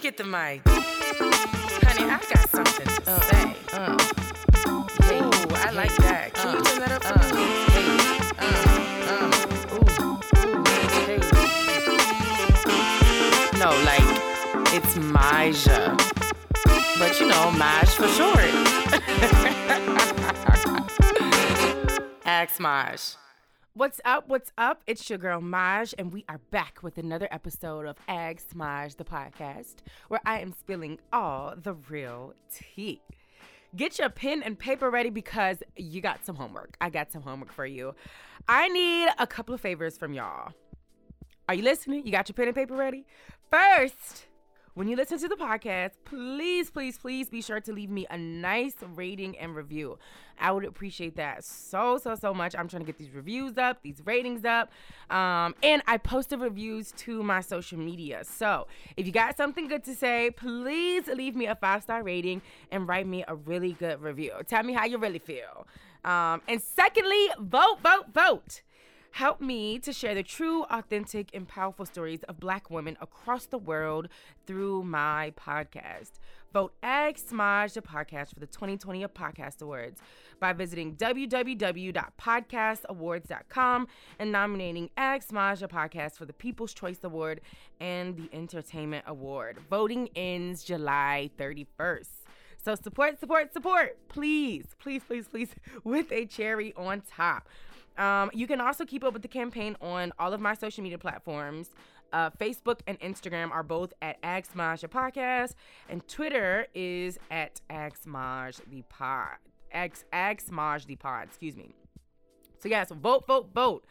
me get the mic. Honey, I got something to Uh, say. uh, Ooh, I like that. Can you uh, turn that up for uh, me? hey. No, like, it's Maja. But you know, Maj for short. Ask Maj. What's up? What's up? It's your girl Maj, and we are back with another episode of Ask Maj, the podcast, where I am spilling all the real tea. Get your pen and paper ready because you got some homework. I got some homework for you. I need a couple of favors from y'all. Are you listening? You got your pen and paper ready? First, when you listen to the podcast, please, please, please be sure to leave me a nice rating and review. I would appreciate that so, so, so much. I'm trying to get these reviews up, these ratings up. Um, and I post the reviews to my social media. So if you got something good to say, please leave me a five star rating and write me a really good review. Tell me how you really feel. Um, and secondly, vote, vote, vote. Help me to share the true, authentic, and powerful stories of Black women across the world through my podcast. Vote Ask Maj the podcast for the 2020 Podcast Awards by visiting www.podcastawards.com and nominating Ask Maj the podcast for the People's Choice Award and the Entertainment Award. Voting ends July 31st. So support, support, support, please, please, please, please, with a cherry on top. Um, you can also keep up with the campaign on all of my social media platforms. Uh, Facebook and Instagram are both at Axmaj the podcast, and Twitter is at Axmaj the pod. Axmaj the pod. Excuse me. So yeah, so vote, vote, vote.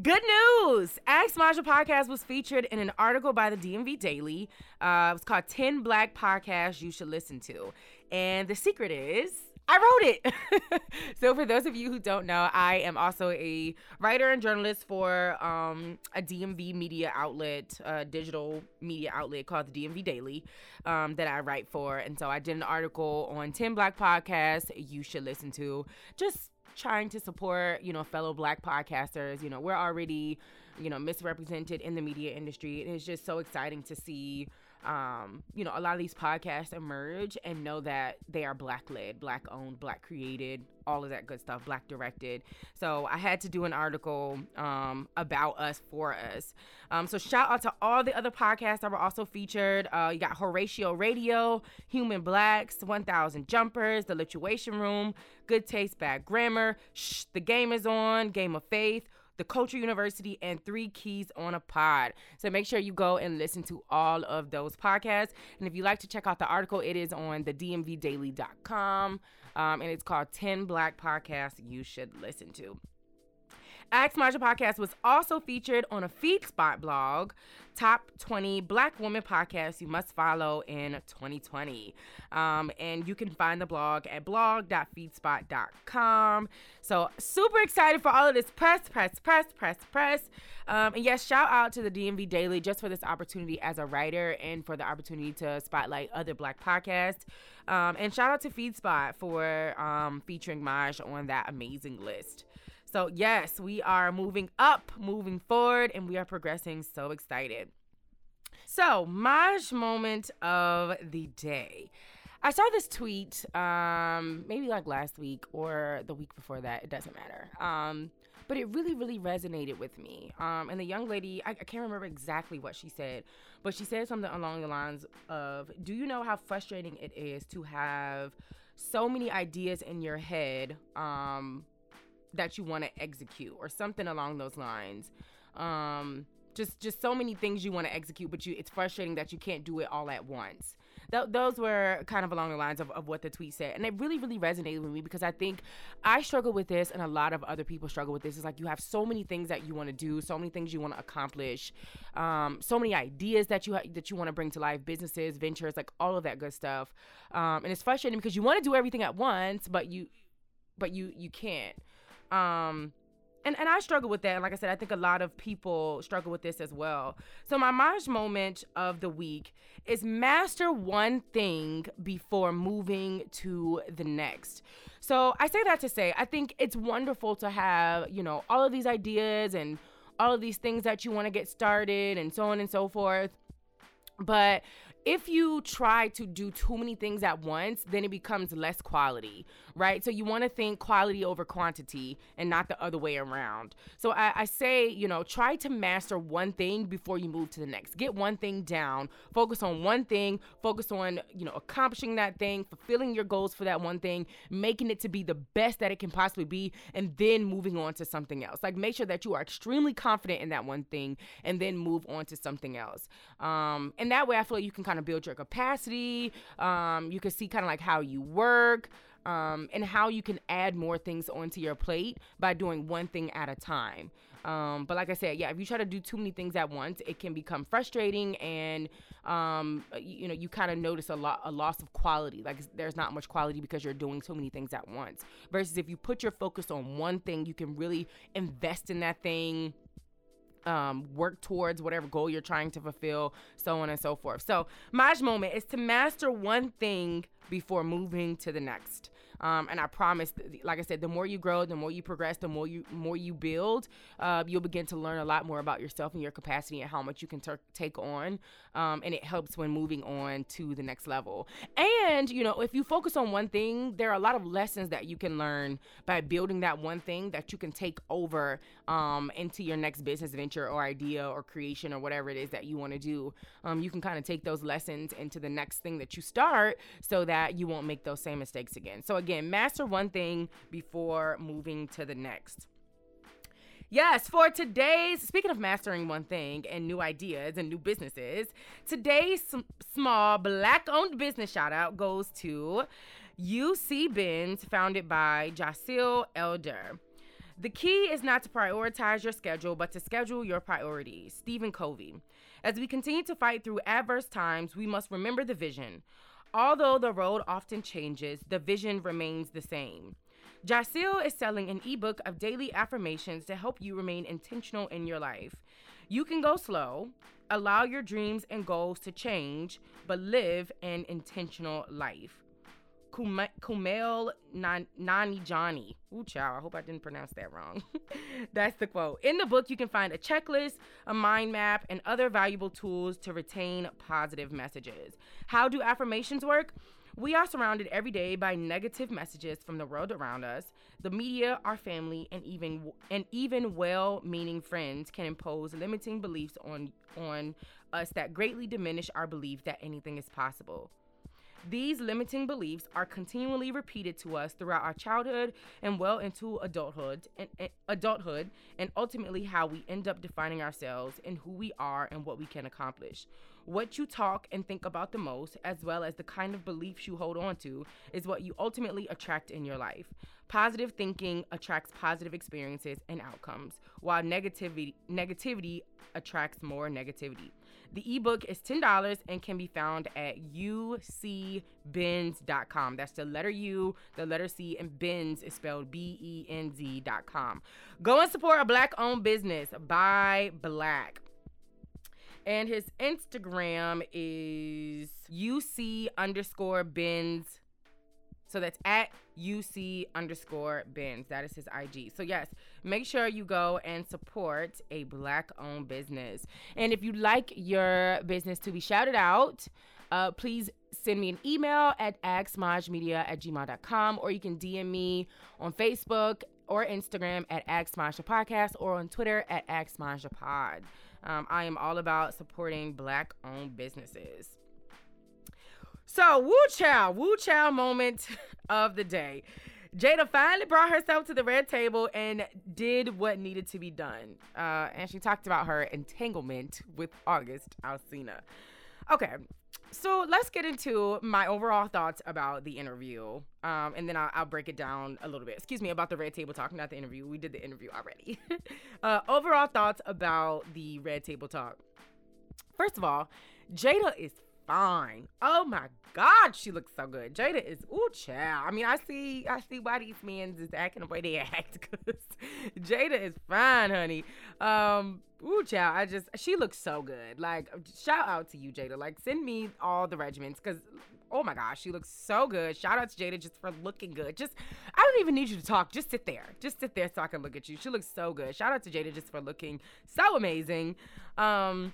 Good news! Ask Maja podcast was featured in an article by the DMV Daily. Uh, it was called 10 Black Podcasts You Should Listen to. And the secret is I wrote it. so, for those of you who don't know, I am also a writer and journalist for um, a DMV media outlet, digital media outlet called the DMV Daily um, that I write for. And so, I did an article on 10 Black Podcasts you should listen to. Just trying to support, you know, fellow black podcasters. You know, we're already, you know, misrepresented in the media industry. And it's just so exciting to see um, you know, a lot of these podcasts emerge and know that they are black led, black owned, black created, all of that good stuff, black directed. So I had to do an article um, about us for us. Um, so shout out to all the other podcasts that were also featured. Uh, you got Horatio Radio, Human Blacks, 1000 Jumpers, The Lituation Room, Good Taste, Bad Grammar, Shh, The Game is On, Game of Faith, the Culture University, and Three Keys on a Pod. So make sure you go and listen to all of those podcasts. And if you like to check out the article, it is on the dmvdaily.com. Um, and it's called 10 Black Podcasts You Should Listen to. Ask Maja podcast was also featured on a FeedSpot blog, top 20 Black woman podcasts you must follow in 2020. Um, and you can find the blog at blog.feedspot.com. So super excited for all of this press, press, press, press, press. Um, and yes, shout out to the DMV Daily just for this opportunity as a writer and for the opportunity to spotlight other Black podcasts. Um, and shout out to FeedSpot for um, featuring Maj on that amazing list. So, yes, we are moving up, moving forward, and we are progressing. So excited. So, Maj moment of the day. I saw this tweet um, maybe like last week or the week before that. It doesn't matter. Um, but it really, really resonated with me. Um, and the young lady, I, I can't remember exactly what she said, but she said something along the lines of Do you know how frustrating it is to have so many ideas in your head? Um, that you want to execute or something along those lines. Um just just so many things you want to execute but you it's frustrating that you can't do it all at once. Th- those were kind of along the lines of, of what the tweet said and it really really resonated with me because i think i struggle with this and a lot of other people struggle with this. It's like you have so many things that you want to do so many things you want to accomplish um, so many ideas that you ha- that you want to bring to life businesses ventures like all of that good stuff. Um, and it's frustrating because you want to do everything at once but you but you you can't um and, and I struggle with that. And like I said, I think a lot of people struggle with this as well. So my Maj moment of the week is master one thing before moving to the next. So I say that to say I think it's wonderful to have, you know, all of these ideas and all of these things that you want to get started and so on and so forth. But if you try to do too many things at once, then it becomes less quality, right? So you want to think quality over quantity and not the other way around. So I, I, say, you know, try to master one thing before you move to the next. Get one thing down, focus on one thing, focus on, you know, accomplishing that thing, fulfilling your goals for that one thing, making it to be the best that it can possibly be, and then moving on to something else. Like make sure that you are extremely confident in that one thing and then move on to something else. Um, and that way I feel like you can kind of build your capacity. Um, you can see kind of like how you work. Um, and how you can add more things onto your plate by doing one thing at a time. Um, but like I said, yeah, if you try to do too many things at once, it can become frustrating, and um, you, you, know you kind of notice a lot a loss of quality. Like there's not much quality because you're doing so many things at once. Versus if you put your focus on one thing, you can really invest in that thing um, work towards whatever goal you're trying to fulfill, so on and so forth. So, Maj moment is to master one thing before moving to the next. Um, and I promise, like I said, the more you grow, the more you progress, the more you more you build, uh, you'll begin to learn a lot more about yourself and your capacity and how much you can ter- take on. Um, and it helps when moving on to the next level. And you know, if you focus on one thing, there are a lot of lessons that you can learn by building that one thing that you can take over um, into your next business venture or idea or creation or whatever it is that you want to do. Um, you can kind of take those lessons into the next thing that you start so that you won't make those same mistakes again. So again master one thing before moving to the next. Yes, for today's, speaking of mastering one thing and new ideas and new businesses, today's small black owned business shout out goes to UC Benz, founded by Jacil Elder. The key is not to prioritize your schedule, but to schedule your priorities. Stephen Covey. As we continue to fight through adverse times, we must remember the vision. Although the road often changes, the vision remains the same. Jacil is selling an ebook of daily affirmations to help you remain intentional in your life. You can go slow, allow your dreams and goals to change, but live an intentional life. Kumail Nanjiani. Ooh, child, I hope I didn't pronounce that wrong. That's the quote. In the book, you can find a checklist, a mind map, and other valuable tools to retain positive messages. How do affirmations work? We are surrounded every day by negative messages from the world around us. The media, our family, and even and even well-meaning friends can impose limiting beliefs on on us that greatly diminish our belief that anything is possible. These limiting beliefs are continually repeated to us throughout our childhood and well into adulthood and, and, adulthood and ultimately how we end up defining ourselves and who we are and what we can accomplish. What you talk and think about the most, as well as the kind of beliefs you hold on to, is what you ultimately attract in your life. Positive thinking attracts positive experiences and outcomes, while negativity negativity attracts more negativity. The ebook is $10 and can be found at ucbenz.com. That's the letter U, the letter C, and Benz is spelled B E N Z.com. Go and support a black owned business Buy Black. And his Instagram is UC underscore Benz so that's at UC underscore Benz. That is his IG. So, yes, make sure you go and support a black owned business. And if you'd like your business to be shouted out, uh, please send me an email at axmajmedia at gmail.com or you can DM me on Facebook or Instagram at Axmaja Podcast or on Twitter at Axmaja Pod. Um, I am all about supporting black owned businesses. So, woo chow, woo chow moment of the day. Jada finally brought herself to the red table and did what needed to be done. Uh, and she talked about her entanglement with August Alsina. Okay, so let's get into my overall thoughts about the interview. Um, and then I'll, I'll, break it down a little bit. Excuse me, about the red table talk, not the interview. We did the interview already. uh, overall thoughts about the red table talk. First of all, Jada is fine. Oh my God, she looks so good. Jada is ooh child. I mean, I see, I see why these men is acting the way they act because Jada is fine, honey. Um, ooh child, I just she looks so good. Like, shout out to you, Jada. Like, send me all the regiments because oh my gosh, she looks so good. Shout out to Jada just for looking good. Just I don't even need you to talk. Just sit there. Just sit there so I can look at you. She looks so good. Shout out to Jada just for looking so amazing. Um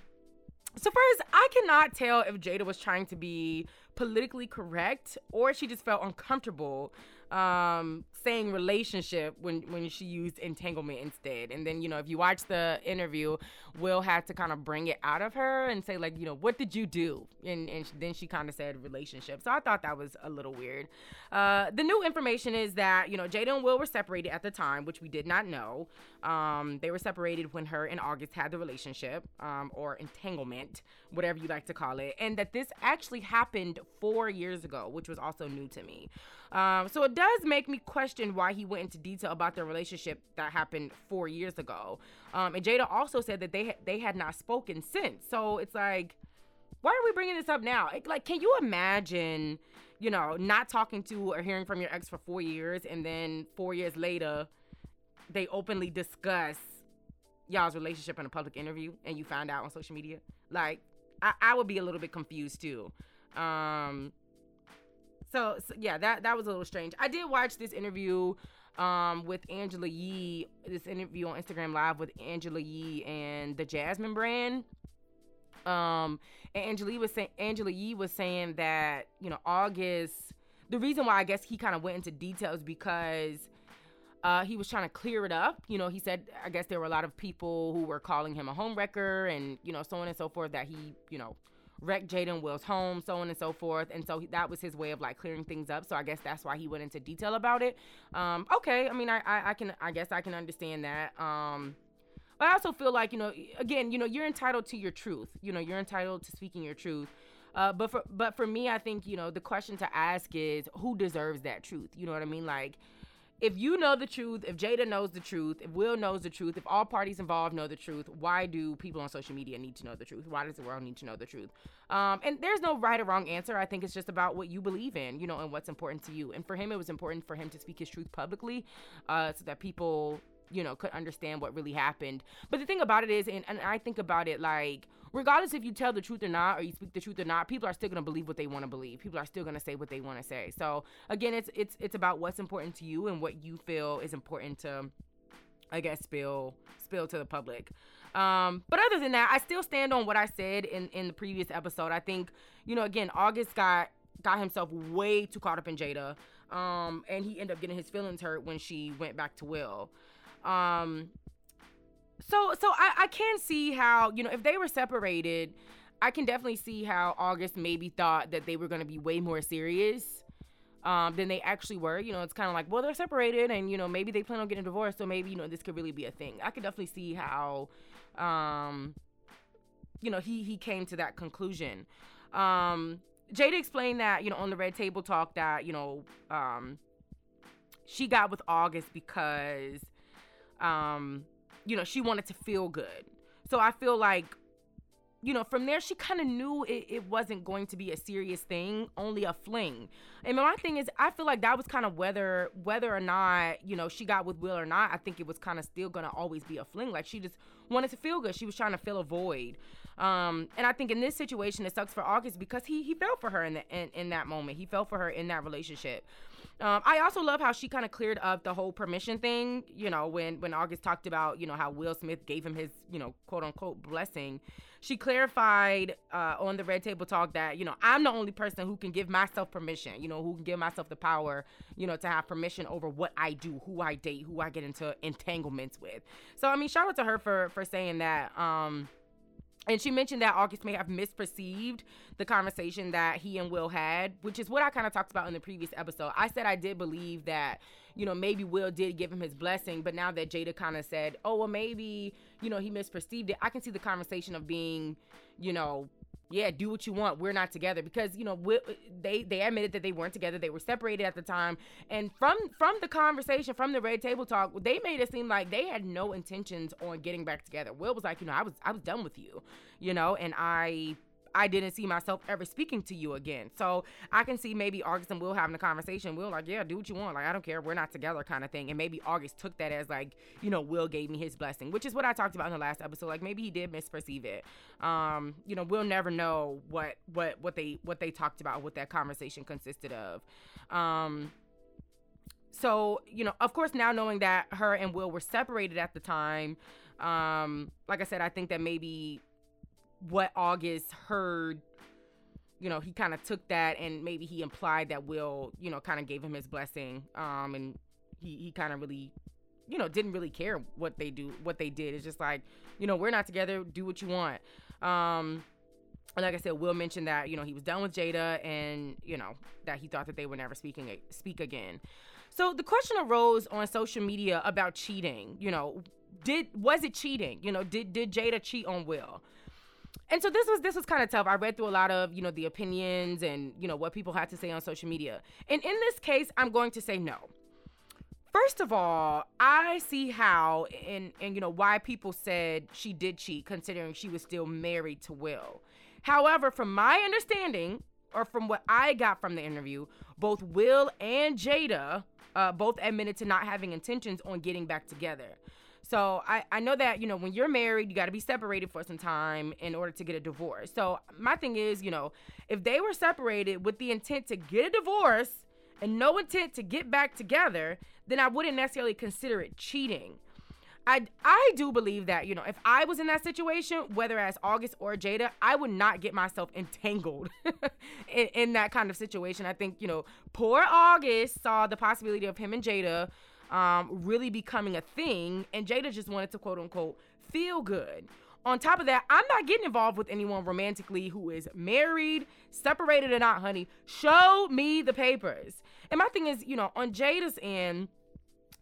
So first, I cannot tell if Jada was trying to be politically correct or she just felt uncomfortable um, saying relationship when when she used entanglement instead. And then you know if you watch the interview, Will had to kind of bring it out of her and say like you know what did you do? And and then she kind of said relationship. So I thought that was a little weird. Uh, the new information is that you know Jada and Will were separated at the time, which we did not know. Um, they were separated when her and August had the relationship um, or entanglement, whatever you like to call it, and that this actually happened four years ago, which was also new to me. Um, so it does make me question why he went into detail about their relationship that happened four years ago. Um, and Jada also said that they ha- they had not spoken since. So it's like, why are we bringing this up now? Like, can you imagine, you know, not talking to or hearing from your ex for four years, and then four years later, they openly discuss y'all's relationship in a public interview, and you find out on social media? Like, I, I would be a little bit confused too. Um, so, so, yeah, that that was a little strange. I did watch this interview um, with Angela Yee, this interview on Instagram Live with Angela Yee and the Jasmine brand. Um, and Angela Yee was saying Angela Yee was saying that you know August. The reason why I guess he kind of went into details because uh, he was trying to clear it up. You know, he said I guess there were a lot of people who were calling him a homewrecker and you know so on and so forth that he you know wrecked Jaden Will's home, so on and so forth. And so he, that was his way of like clearing things up. So I guess that's why he went into detail about it. Um, okay, I mean, I, I, I can, I guess I can understand that. Um, but I also feel like, you know, again, you know, you're entitled to your truth. You know, you're entitled to speaking your truth. Uh, but for but for me, I think you know the question to ask is who deserves that truth. You know what I mean? Like, if you know the truth, if Jada knows the truth, if Will knows the truth, if all parties involved know the truth, why do people on social media need to know the truth? Why does the world need to know the truth? Um, and there's no right or wrong answer. I think it's just about what you believe in, you know, and what's important to you. And for him, it was important for him to speak his truth publicly, uh, so that people, you know, could understand what really happened. But the thing about it is, and, and I think about it like regardless if you tell the truth or not or you speak the truth or not people are still going to believe what they want to believe. People are still going to say what they want to say. So again it's it's it's about what's important to you and what you feel is important to i guess spill spill to the public. Um, but other than that i still stand on what i said in in the previous episode. I think you know again august got got himself way too caught up in jada um, and he ended up getting his feelings hurt when she went back to will um, so so I, I can see how, you know, if they were separated, I can definitely see how August maybe thought that they were gonna be way more serious. Um, than they actually were. You know, it's kind of like, well, they're separated, and you know, maybe they plan on getting divorced, so maybe you know this could really be a thing. I could definitely see how, um, you know, he he came to that conclusion. Um, Jada explained that you know on the Red Table Talk that you know um, she got with August because um, you know, she wanted to feel good. So I feel like, you know, from there, she kind of knew it, it wasn't going to be a serious thing, only a fling. And my thing is, I feel like that was kind of whether whether or not, you know, she got with Will or not, I think it was kind of still gonna always be a fling. Like she just wanted to feel good. She was trying to fill a void. Um, and I think in this situation, it sucks for August because he he fell for her in, the, in in that moment. He fell for her in that relationship. Um, I also love how she kind of cleared up the whole permission thing. You know, when when August talked about you know how Will Smith gave him his you know quote unquote blessing, she clarified uh, on the Red Table Talk that you know I'm the only person who can give myself permission. You know, who can give myself the power. You know, to have permission over what I do, who I date, who I get into entanglements with. So I mean, shout out to her for for saying that. Um, and she mentioned that August may have misperceived the conversation that he and Will had, which is what I kind of talked about in the previous episode. I said I did believe that, you know, maybe Will did give him his blessing, but now that Jada kind of said, oh, well, maybe, you know, he misperceived it, I can see the conversation of being, you know, yeah, do what you want. We're not together because you know they they admitted that they weren't together. They were separated at the time, and from from the conversation, from the red table talk, they made it seem like they had no intentions on getting back together. Will was like, you know, I was I was done with you, you know, and I I didn't see myself ever speaking to you again. So I can see maybe August and Will having a conversation. Will like, yeah, do what you want. Like I don't care. We're not together, kind of thing. And maybe August took that as like, you know, Will gave me his blessing, which is what I talked about in the last episode. Like maybe he did misperceive it. Um, you know, we'll never know what what what they what they talked about, what that conversation consisted of. Um, so you know, of course, now knowing that her and Will were separated at the time, um, like I said, I think that maybe what August heard, you know, he kind of took that and maybe he implied that Will, you know, kind of gave him his blessing. Um, and he, he kind of really, you know, didn't really care what they do, what they did. It's just like, you know, we're not together. Do what you want. Um, and like I said, Will mentioned that you know he was done with Jada, and you know that he thought that they would never speaking speak again. So the question arose on social media about cheating. You know, did was it cheating? You know, did did Jada cheat on Will? And so this was this was kind of tough. I read through a lot of you know the opinions and you know what people had to say on social media. And in this case, I'm going to say no. First of all, I see how and and you know why people said she did cheat, considering she was still married to Will. However, from my understanding, or from what I got from the interview, both Will and Jada uh, both admitted to not having intentions on getting back together. So I, I know that, you know, when you're married, you got to be separated for some time in order to get a divorce. So my thing is, you know, if they were separated with the intent to get a divorce and no intent to get back together, then I wouldn't necessarily consider it cheating. I, I do believe that, you know, if I was in that situation, whether as August or Jada, I would not get myself entangled in, in that kind of situation. I think, you know, poor August saw the possibility of him and Jada um, really becoming a thing, and Jada just wanted to quote unquote feel good. On top of that, I'm not getting involved with anyone romantically who is married, separated or not, honey. Show me the papers. And my thing is, you know, on Jada's end,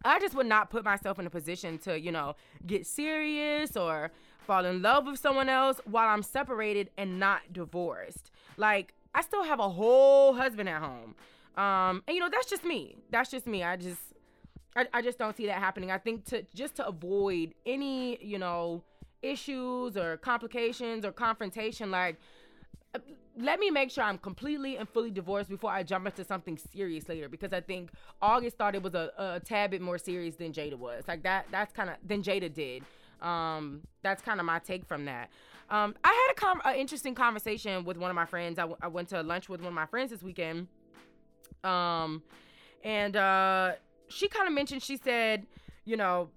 I just would not put myself in a position to, you know, get serious or fall in love with someone else while I'm separated and not divorced. Like, I still have a whole husband at home. Um, and you know, that's just me. That's just me. I just I, I just don't see that happening. I think to just to avoid any, you know, issues or complications or confrontation, like uh, let me make sure I'm completely and fully divorced before I jump into something serious later because I think August thought it was a, a tad bit more serious than Jada was. Like that that's kind of than Jada did. Um, that's kind of my take from that. Um, I had a com- an interesting conversation with one of my friends. I, w- I went to lunch with one of my friends this weekend. Um, and uh, she kind of mentioned, she said, you know,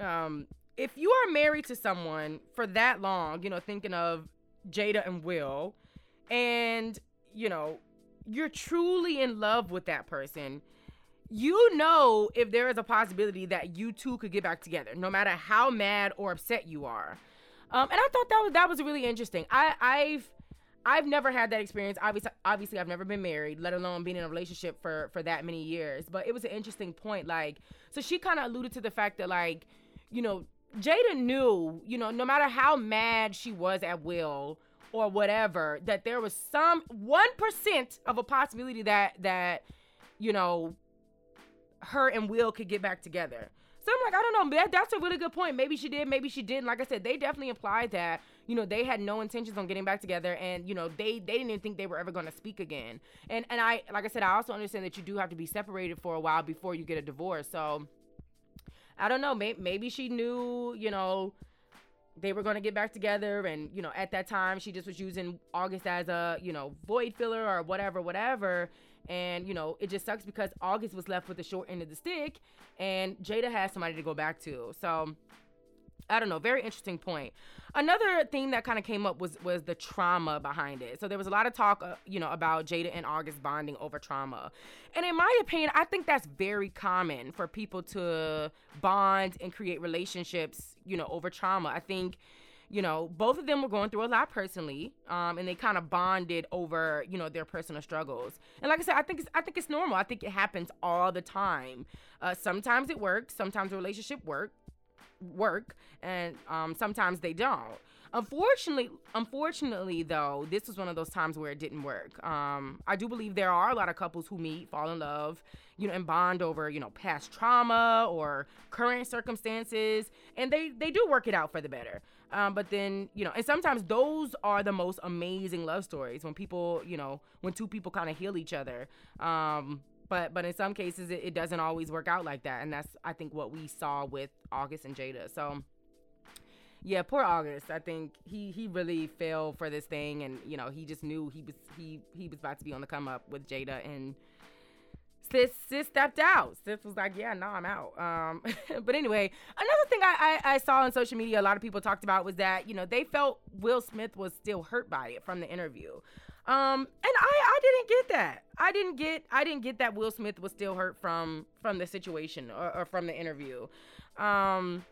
um, if you are married to someone for that long, you know, thinking of Jada and Will, and, you know, you're truly in love with that person, you know if there is a possibility that you two could get back together, no matter how mad or upset you are. Um, and I thought that was that was really interesting. I, I've I've never had that experience. Obviously, obviously, I've never been married, let alone being in a relationship for for that many years. But it was an interesting point. Like, so she kind of alluded to the fact that, like, you know, Jada knew, you know, no matter how mad she was at Will or whatever, that there was some one percent of a possibility that that, you know, her and Will could get back together. So I'm like, I don't know. That, that's a really good point. Maybe she did, maybe she didn't. Like I said, they definitely implied that, you know, they had no intentions on getting back together and, you know, they they didn't even think they were ever going to speak again. And and I like I said, I also understand that you do have to be separated for a while before you get a divorce. So I don't know, maybe, maybe she knew, you know, they were going to get back together and, you know, at that time she just was using August as a, you know, void filler or whatever whatever and, you know, it just sucks because August was left with the short end of the stick and Jada has somebody to go back to. So I don't know, very interesting point. Another thing that kind of came up was was the trauma behind it. So there was a lot of talk, uh, you know, about Jada and August bonding over trauma. And in my opinion, I think that's very common for people to bond and create relationships, you know, over trauma. I think you know, both of them were going through a lot personally, um, and they kind of bonded over, you know, their personal struggles. And like I said, I think it's, I think it's normal. I think it happens all the time. Uh, sometimes it works. Sometimes a relationship work, work, and um, sometimes they don't. Unfortunately, unfortunately though, this was one of those times where it didn't work. Um, I do believe there are a lot of couples who meet, fall in love, you know, and bond over, you know, past trauma or current circumstances, and they they do work it out for the better. Um, but then, you know, and sometimes those are the most amazing love stories when people, you know, when two people kind of heal each other. Um, but but in some cases, it, it doesn't always work out like that, and that's I think what we saw with August and Jada. So yeah, poor August. I think he he really fell for this thing, and you know he just knew he was he he was about to be on the come up with Jada, and sis sis stepped out. Sis was like, "Yeah, no, I'm out." Um, but anyway, another thing I, I I saw on social media, a lot of people talked about was that you know they felt Will Smith was still hurt by it from the interview. Um, and I I didn't get that. I didn't get I didn't get that Will Smith was still hurt from from the situation or, or from the interview. Um,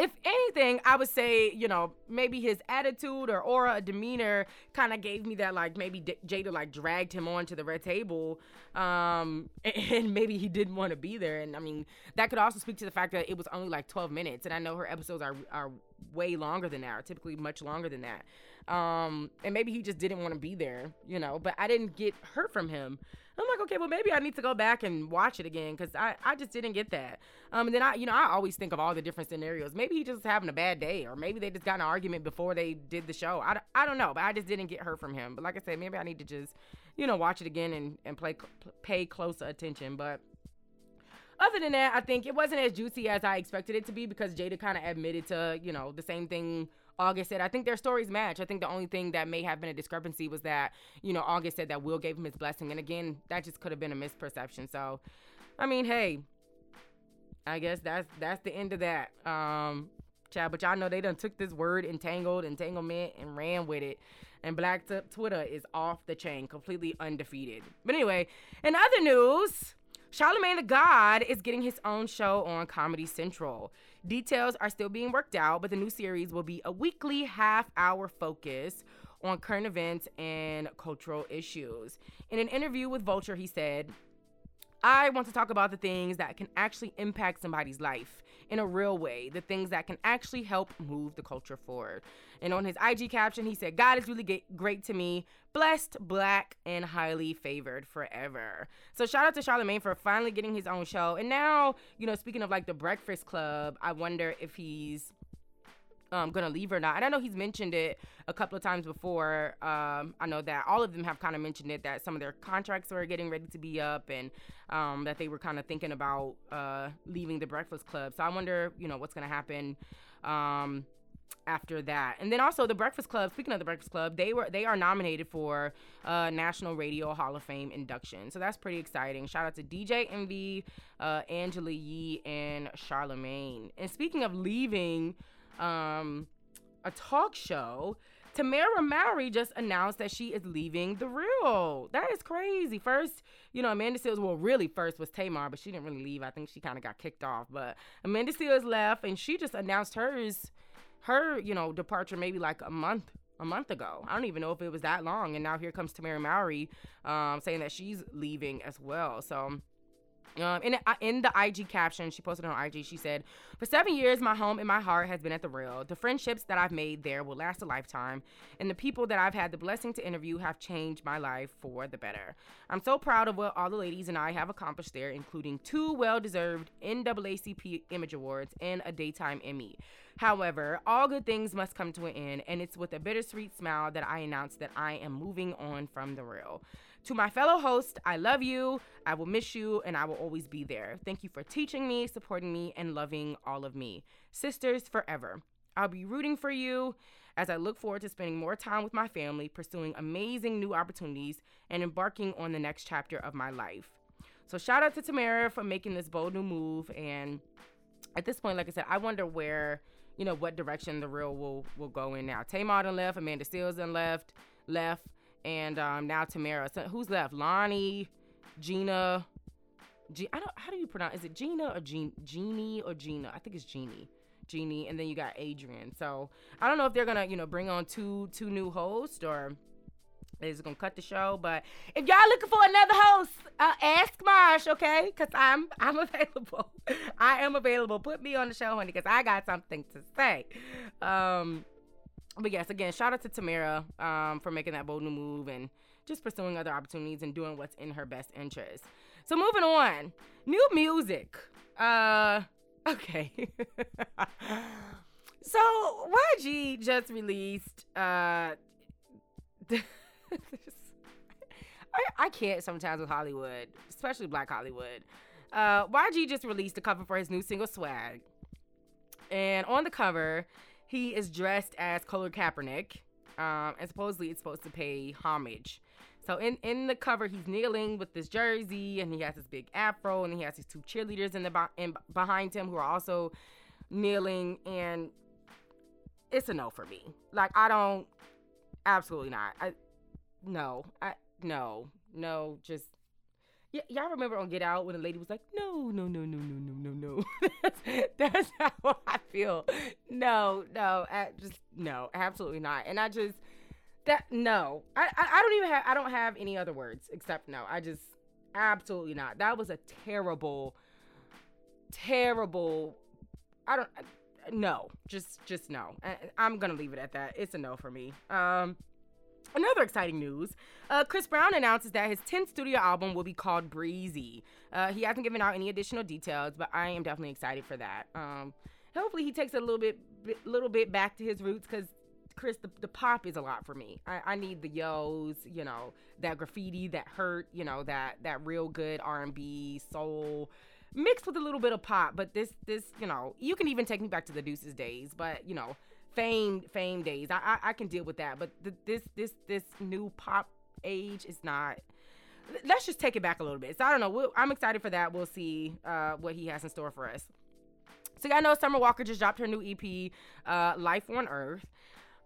if anything, I would say, you know, maybe his attitude or aura, demeanor kind of gave me that, like, maybe D- Jada, like, dragged him onto the red table. Um, and maybe he didn't want to be there. And I mean, that could also speak to the fact that it was only like 12 minutes. And I know her episodes are, are way longer than that, are typically much longer than that. Um, and maybe he just didn't want to be there, you know, but I didn't get hurt from him. I'm like, okay, well, maybe I need to go back and watch it again because I, I just didn't get that. Um, and then I, you know, I always think of all the different scenarios. Maybe he just having a bad day, or maybe they just got an argument before they did the show. I, I don't know, but I just didn't get hurt from him. But like I said, maybe I need to just, you know, watch it again and, and play, pay closer attention. But other than that, I think it wasn't as juicy as I expected it to be because Jada kind of admitted to, you know, the same thing August said. I think their stories match. I think the only thing that may have been a discrepancy was that, you know, August said that Will gave him his blessing. And again, that just could have been a misperception. So, I mean, hey, I guess that's that's the end of that. Um, child, but y'all know they done took this word entangled, entanglement, and ran with it. And Black t- Twitter is off the chain, completely undefeated. But anyway, in other news, Charlemagne the God is getting his own show on Comedy Central. Details are still being worked out, but the new series will be a weekly half hour focus on current events and cultural issues. In an interview with Vulture, he said, I want to talk about the things that can actually impact somebody's life in a real way, the things that can actually help move the culture forward. And on his IG caption, he said, God is really great to me, blessed, black, and highly favored forever. So shout out to Charlemagne for finally getting his own show. And now, you know, speaking of like the Breakfast Club, I wonder if he's um, gonna leave or not. And I know he's mentioned it a couple of times before. Um, I know that all of them have kind of mentioned it that some of their contracts were getting ready to be up and um, that they were kind of thinking about uh, leaving the Breakfast Club. So I wonder, you know, what's gonna happen. Um, after that. And then also the Breakfast Club, speaking of the Breakfast Club, they were they are nominated for uh, National Radio Hall of Fame induction. So that's pretty exciting. Shout out to DJ Envy, uh, Angela Yee, and Charlemagne. And speaking of leaving um, a talk show, Tamera Mowry just announced that she is leaving The Real. That is crazy. First, you know, Amanda Seales, well, really first was Tamar, but she didn't really leave. I think she kind of got kicked off. But Amanda Seales left, and she just announced hers, her, you know, departure maybe like a month a month ago. I don't even know if it was that long. And now here comes Tamera Mowry um, saying that she's leaving as well. So um, in, uh, in the IG caption, she posted on IG, she said, For seven years, my home and my heart has been at the Real. The friendships that I've made there will last a lifetime, and the people that I've had the blessing to interview have changed my life for the better. I'm so proud of what all the ladies and I have accomplished there, including two well deserved NAACP Image Awards and a Daytime Emmy. However, all good things must come to an end, and it's with a bittersweet smile that I announce that I am moving on from the Real. To my fellow host, I love you, I will miss you, and I will always be there. Thank you for teaching me, supporting me, and loving all of me. Sisters forever. I'll be rooting for you as I look forward to spending more time with my family, pursuing amazing new opportunities, and embarking on the next chapter of my life. So, shout out to Tamera for making this bold new move. And at this point, like I said, I wonder where, you know, what direction the real will will go in now. Tamar done left, Amanda Seales done left, left and um, now Tamera. So who's left? Loni, Gina. G- I don't. How do you pronounce? Is it Gina or Jean? Or Gina? I think it's Jeannie. Jeannie, and then you got Adrienne. So I don't know if they're gonna, you know, bring on two two new hosts or just gonna cut the show. But if y'all looking for another host, uh, ask Maj, okay? Cause I'm I'm available. I am available. Put me on the show, honey, cause I got something to say. Um, but yes, again, shout out to Tamera um, for making that bold new move and just pursuing other opportunities and doing what's in her best interest. So moving on, new music. Uh, okay. so YG just released. Uh, I, I can't sometimes with Hollywood, especially Black Hollywood. Uh, YG just released a cover for his new single Swag. And on the cover, he is dressed as Colin Kaepernick, um, and supposedly it's supposed to pay homage So in in the cover, he's kneeling with this jersey, and he has this big afro, and he has these two cheerleaders in the be- in, behind him who are also kneeling, and it's a no for me. Like I don't, absolutely not. I no, I no, no, just Y- y'all remember on Get Out when the lady was like, "No, no, no, no, no, no, no, no." that's, how I feel. No, no, I just no, absolutely not. And I just that no, I, I I don't even have I don't have any other words except no. I just absolutely not. That was a terrible, terrible. I don't. No, just just no. I, I'm gonna leave it at that. It's a no for me. Um. Another exciting news uh, Chris Brown announces that his 10th studio album will be called Breezy. Uh, he hasn't given out any additional details, but I am definitely excited for that. Um, hopefully, he takes a little bit, little bit back to his roots because Chris, the, the pop is a lot for me. I, I need the yos, you know, that graffiti, that hurt, you know, that that real good R&B, soul, mixed with a little bit of pop. But this, this, you know, you can even take me back to the Deuces days, but you know fame fame days. I, I, I can deal with that, but the, this this this new pop age is not. Let's just take it back a little bit. So I don't know. We'll, I'm excited for that. We'll see uh, what he has in store for us. So I know Summer Walker just dropped her new EP, uh, "Life on Earth."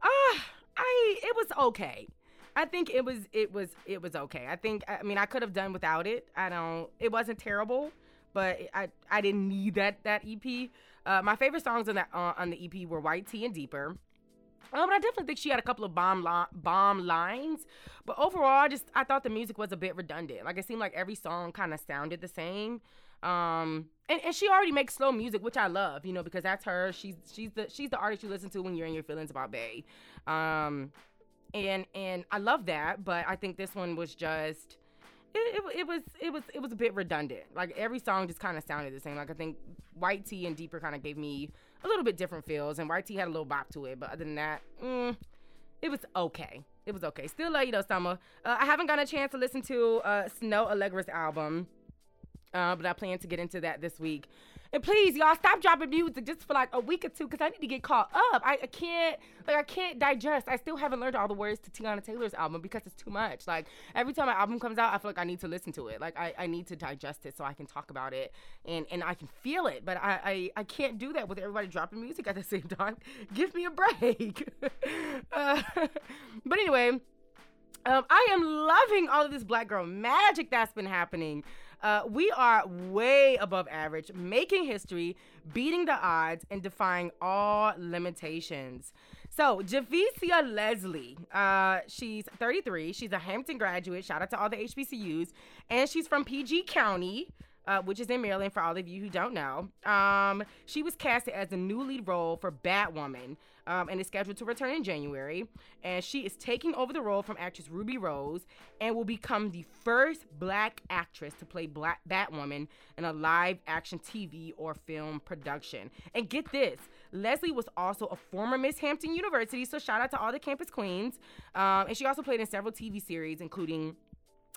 Ah, uh, I it was okay. I think it was it was it was okay. I think I mean I could have done without it. I don't. It wasn't terrible, but I I didn't need that that EP. Uh, my favorite songs on that uh, on the EP were White Tee and Deeper. Um, but I definitely think she had a couple of bomb li- bomb lines. But overall, I just I thought the music was a bit redundant. Like it seemed like every song kind of sounded the same. Um, and, and she already makes slow music, which I love, you know, because that's her. She's she's the she's the artist you listen to when you're in your feelings about Bay. Um, and and I love that, but I think this one was just it, it, it, was it was it was a bit redundant. Like every song just kind of sounded the same. Like I think White Tee and Deeper kind of gave me a little bit different feels, and White Tee had a little bop to it. But other than that, mm, it was okay. It was okay. Still love you though, Summer. Uh, I haven't gotten a chance to listen to uh, Snoh Aalegra's album, uh, but I plan to get into that this week. And please, y'all, stop dropping music just for like a week or two because I need to get caught up. I, I, can't, like, I can't digest. I still haven't learned all the words to Teyana Taylor's album because it's too much. Like, every time an album comes out, I feel like I need to listen to it. Like, I, I need to digest it so I can talk about it and, and I can feel it. But I, I, I can't do that with everybody dropping music at the same time. Give me a break. uh, but anyway, um, I am loving all of this black girl magic that's been happening. Uh, we are way above average, making history, beating the odds, and defying all limitations. So, Javicia Leslie, uh, she's 33. She's a Hampton graduate. Shout out to all the HBCUs. And she's from PG County. Uh, which is in Maryland for all of you who don't know. Um, she was casted as the new lead role for Batwoman um, and is scheduled to return in January. And she is taking over the role from actress Ruby Rose and will become the first black actress to play Black Batwoman in a live action TV or film production. And get this. Leslie was also a former Miss Hampton University, so shout out to all the campus queens. Um, and she also played in several TV series, including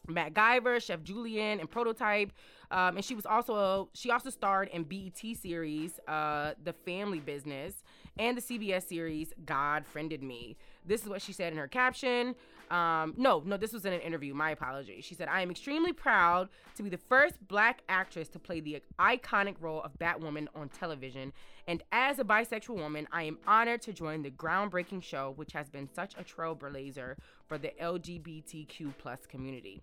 Matt MacGyver, Chef Julian, and Prototype. Um, and she was also she also starred in BET series uh, The Family Business and the CBS series God Friended Me. This is what she said in her caption. Um, no, no, this was in an interview. My apologies. She said, I am extremely proud to be the first black actress to play the iconic role of Batwoman on television. And as a bisexual woman, I am honored to join the groundbreaking show, which has been such a trailblazer for the LGBTQ plus community.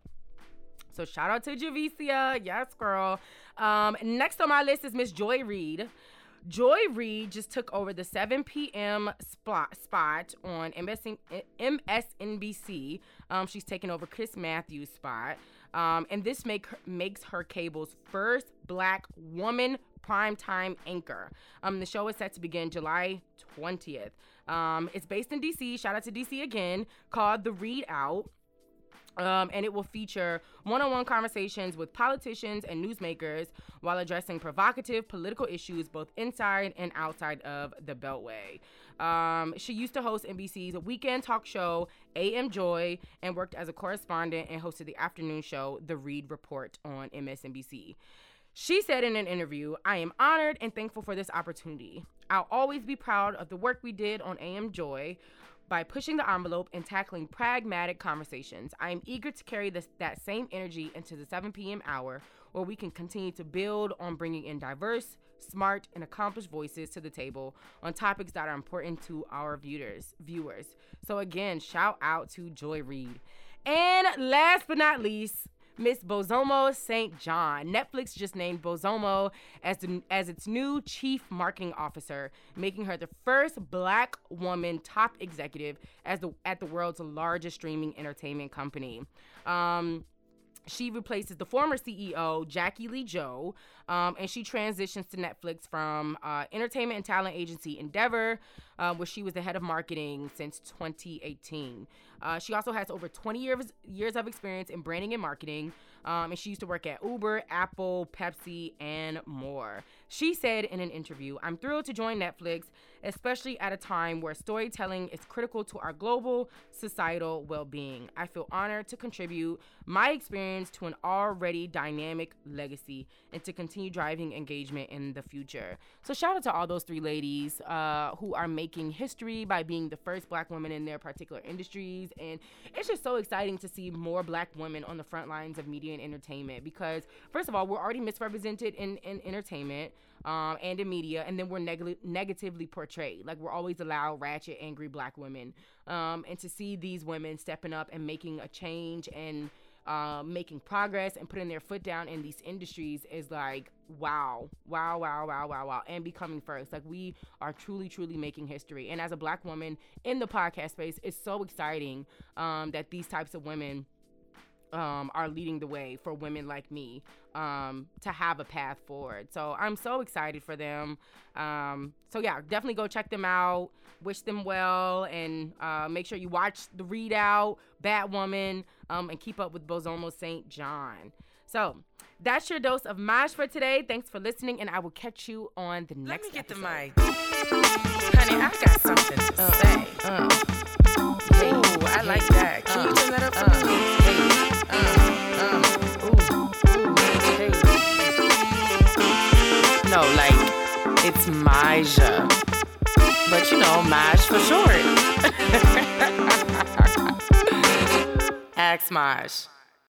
So shout out to Javicia. Yes, girl. Um, next on my list is Miss Joy Reid. Joy Reid just took over the 7 p.m. spot, on MSNBC. Um, she's taking over Chris Matthews' spot. Um, and this make her, makes her cable's first black woman primetime anchor. Um, the show is set to begin July 20th. Um, it's based in DC. Shout out to DC again, called The ReidOut. Um, and it will feature one on one conversations with politicians and newsmakers while addressing provocative political issues both inside and outside of the Beltway. Um, she used to host NBC's weekend talk show, AM Joy, and worked as a correspondent and hosted the afternoon show, The Reid Report, on MSNBC. She said in an interview, I am honored and thankful for this opportunity. I'll always be proud of the work we did on AM Joy by pushing the envelope and tackling pragmatic conversations. I am eager to carry this, that same energy into the 7 p.m. hour where we can continue to build on bringing in diverse, smart, and accomplished voices to the table on topics that are important to our viewers. Viewers. So again, shout out to Joy Reid. And last but not least, Miss Bozoma St. John. Netflix just named Bozoma as, the, as its new chief marketing officer, making her the first black woman top executive as the at the world's largest streaming entertainment company. Um, she replaces the former CEO, Jackie Lee Joe, um, and she transitions to Netflix from uh, entertainment and talent agency Endeavor, uh, where she was the head of marketing since 2018. Uh, she also has over 20 years years of experience in branding and marketing, um, and she used to work at Uber, Apple, Pepsi, and more. She said in an interview, "I'm thrilled to join Netflix, especially at a time where storytelling is critical to our global societal well-being. I feel honored to contribute my experience to an already dynamic legacy and to continue driving engagement in the future." So shout out to all those three ladies uh, who are making history by being the first Black women in their particular industries and it's just so exciting to see more black women on the front lines of media and entertainment because, first of all, we're already misrepresented in, in entertainment. Um, and in media, and then we're neg- negatively portrayed. Like we're always allowed ratchet, angry black women. Um, and to see these women stepping up and making a change and uh, making progress and putting their foot down in these industries is like wow, wow, wow, wow, wow, wow, and becoming first. Like we are truly, truly making history. And as a black woman in the podcast space, it's so exciting um, that these types of women. Um, are leading the way for women like me um, to have a path forward. So I'm so excited for them. Um, so yeah, definitely go check them out. Wish them well, and uh, make sure you watch the ReidOut Batwoman, um, and keep up with Bozoma St. John. So that's your dose of Maj for today. Thanks for listening, and I will catch you on the next. One. Let me get episode. the mic, honey. I got something to Uh, say. uh, Hey, Ooh, I like that. Can you turn that up for uh, me? hey, uh, ooh, hey. No, like it's Maja, but you know Maj for short. Maj.